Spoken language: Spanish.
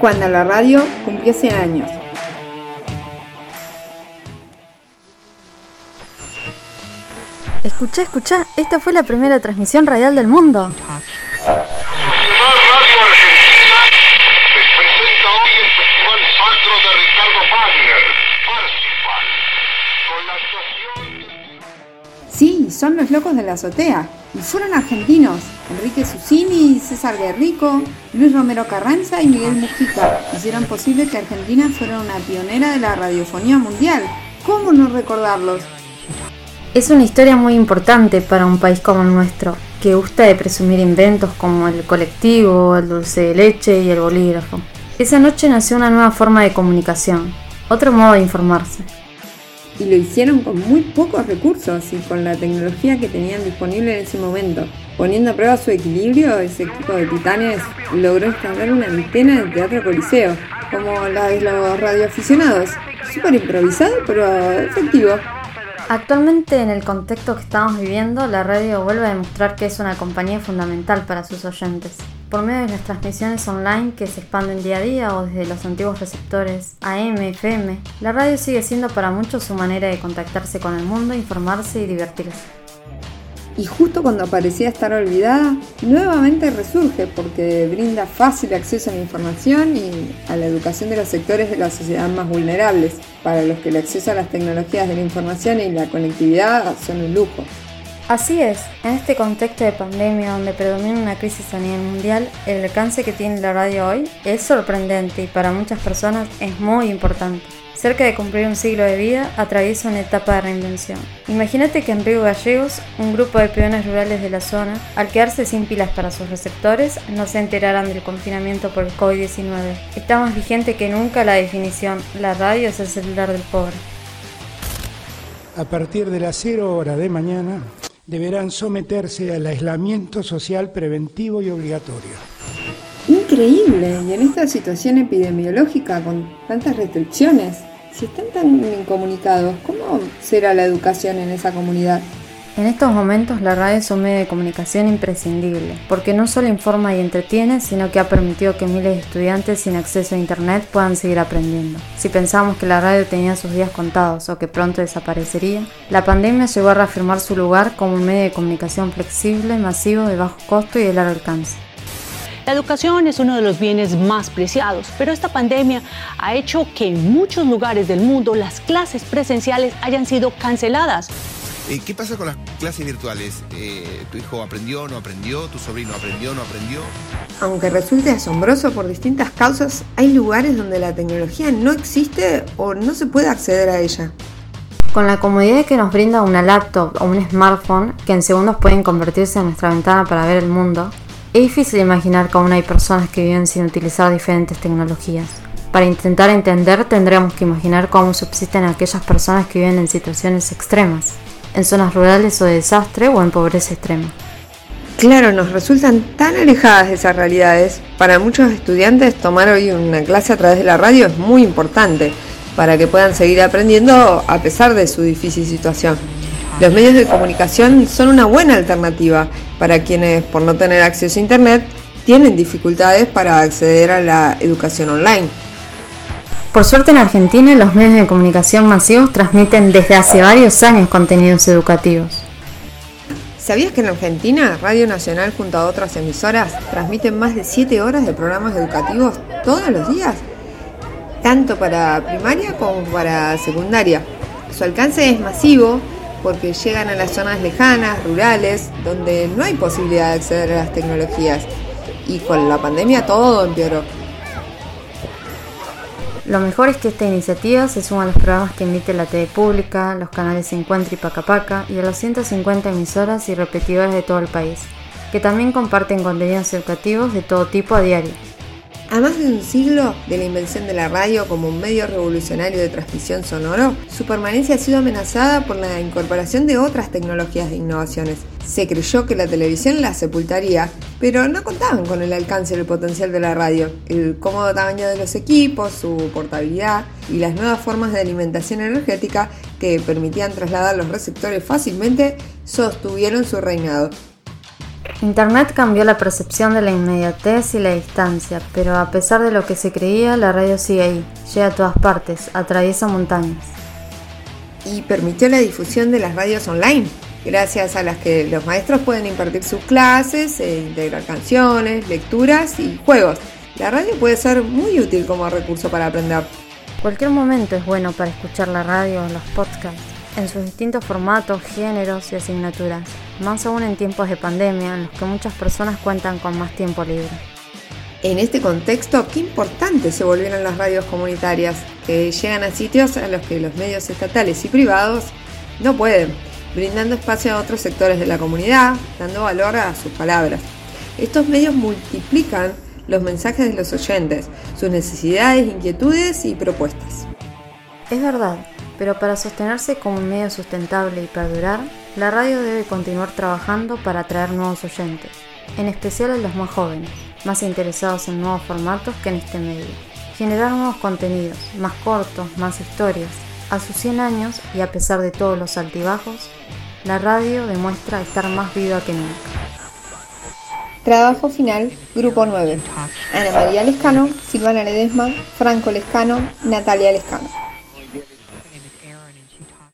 cuando la radio cumplió 100 años. Escucha, escucha, esta fue la primera transmisión radial del mundo. Sí, son los locos de la azotea. Y fueron argentinos. Enrique Susini, César Guerrico, Luis Romero Carranza y Miguel Mujica. Hicieron posible que Argentina fuera una pionera de la radiofonía mundial. ¿Cómo no recordarlos? Es una historia muy importante para un país como el nuestro, que gusta de presumir inventos como el colectivo, el dulce de leche y el bolígrafo. Esa noche nació una nueva forma de comunicación, otro modo de informarse. Y lo hicieron con muy pocos recursos y con la tecnología que tenían disponible en ese momento. Poniendo a prueba su equilibrio, ese equipo de titanes logró instalar una antena de teatro coliseo, como la de los radioaficionados. Súper improvisado, pero efectivo. Actualmente, en el contexto que estamos viviendo, la radio vuelve a demostrar que es una compañía fundamental para sus oyentes. Por medio de las transmisiones online que se expanden día a día o desde los antiguos receptores AM, FM, la radio sigue siendo para muchos su manera de contactarse con el mundo, informarse y divertirse y justo cuando parecía estar olvidada, nuevamente resurge porque brinda fácil acceso a la información y a la educación de los sectores de la sociedad más vulnerables, para los que el acceso a las tecnologías de la información y la conectividad son un lujo. Así es, en este contexto de pandemia donde predomina una crisis a nivel mundial, el alcance que tiene la radio hoy es sorprendente y para muchas personas es muy importante. Cerca de cumplir un siglo de vida, atraviesa una etapa de reinvención. Imagínate que en Río Gallegos, un grupo de peones rurales de la zona, al quedarse sin pilas para sus receptores, no se enteraran del confinamiento por el COVID-19. Está más vigente que nunca la definición, la radio es el celular del pobre. A partir de las 0 horas de mañana, deberán someterse al aislamiento social preventivo y obligatorio. Increíble, y en esta situación epidemiológica con tantas restricciones, si están tan incomunicados, ¿cómo será la educación en esa comunidad? En estos momentos la radio es un medio de comunicación imprescindible, porque no solo informa y entretiene, sino que ha permitido que miles de estudiantes sin acceso a Internet puedan seguir aprendiendo. Si pensamos que la radio tenía sus días contados o que pronto desaparecería, la pandemia llegó a reafirmar su lugar como un medio de comunicación flexible, masivo, de bajo costo y de largo alcance. La educación es uno de los bienes más preciados, pero esta pandemia ha hecho que en muchos lugares del mundo las clases presenciales hayan sido canceladas. Eh, ¿Qué pasa con las clases virtuales? Eh, ¿Tu hijo aprendió, no aprendió? ¿Tu sobrino aprendió, no aprendió? Aunque resulte asombroso por distintas causas, hay lugares donde la tecnología no existe o no se puede acceder a ella. Con la comodidad que nos brinda una laptop o un smartphone, que en segundos pueden convertirse en nuestra ventana para ver el mundo, es difícil imaginar que aún hay personas que viven sin utilizar diferentes tecnologías. Para intentar entender tendremos que imaginar cómo subsisten aquellas personas que viven en situaciones extremas, en zonas rurales o de desastre o en pobreza extrema. Claro, nos resultan tan alejadas de esas realidades. Para muchos estudiantes tomar hoy una clase a través de la radio es muy importante para que puedan seguir aprendiendo a pesar de su difícil situación. Los medios de comunicación son una buena alternativa para quienes, por no tener acceso a Internet, tienen dificultades para acceder a la educación online. Por suerte en Argentina los medios de comunicación masivos transmiten desde hace varios años contenidos educativos. ¿Sabías que en Argentina Radio Nacional junto a otras emisoras transmiten más de 7 horas de programas educativos todos los días? Tanto para primaria como para secundaria. Su alcance es masivo porque llegan a las zonas lejanas, rurales, donde no hay posibilidad de acceder a las tecnologías. Y con la pandemia todo empeoró. Lo mejor es que esta iniciativa se suma a los programas que emite la TV pública, los canales Encuentro y Pacapaca y a las 150 emisoras y repetidoras de todo el país, que también comparten contenidos educativos de todo tipo a diario. A más de un siglo de la invención de la radio como un medio revolucionario de transmisión sonoro, su permanencia ha sido amenazada por la incorporación de otras tecnologías de innovaciones. Se creyó que la televisión la sepultaría, pero no contaban con el alcance y el potencial de la radio, el cómodo tamaño de los equipos, su portabilidad y las nuevas formas de alimentación energética que permitían trasladar los receptores fácilmente sostuvieron su reinado. Internet cambió la percepción de la inmediatez y la distancia, pero a pesar de lo que se creía, la radio sigue ahí, llega a todas partes, atraviesa montañas. Y permitió la difusión de las radios online, gracias a las que los maestros pueden impartir sus clases, e integrar canciones, lecturas y juegos. La radio puede ser muy útil como recurso para aprender. Cualquier momento es bueno para escuchar la radio o los podcasts en sus distintos formatos, géneros y asignaturas, más aún en tiempos de pandemia en los que muchas personas cuentan con más tiempo libre. En este contexto, qué importante se volvieron las radios comunitarias, que llegan a sitios a los que los medios estatales y privados no pueden, brindando espacio a otros sectores de la comunidad, dando valor a sus palabras. Estos medios multiplican los mensajes de los oyentes, sus necesidades, inquietudes y propuestas. Es verdad, pero para sostenerse como un medio sustentable y perdurar, la radio debe continuar trabajando para atraer nuevos oyentes, en especial a los más jóvenes, más interesados en nuevos formatos que en este medio. Generar nuevos contenidos, más cortos, más historias. A sus 100 años, y a pesar de todos los altibajos, la radio demuestra estar más viva que nunca. Trabajo final, Grupo 9. Ana María Lescano, Silvana Ledesma, Franco Lescano, Natalia Lescano.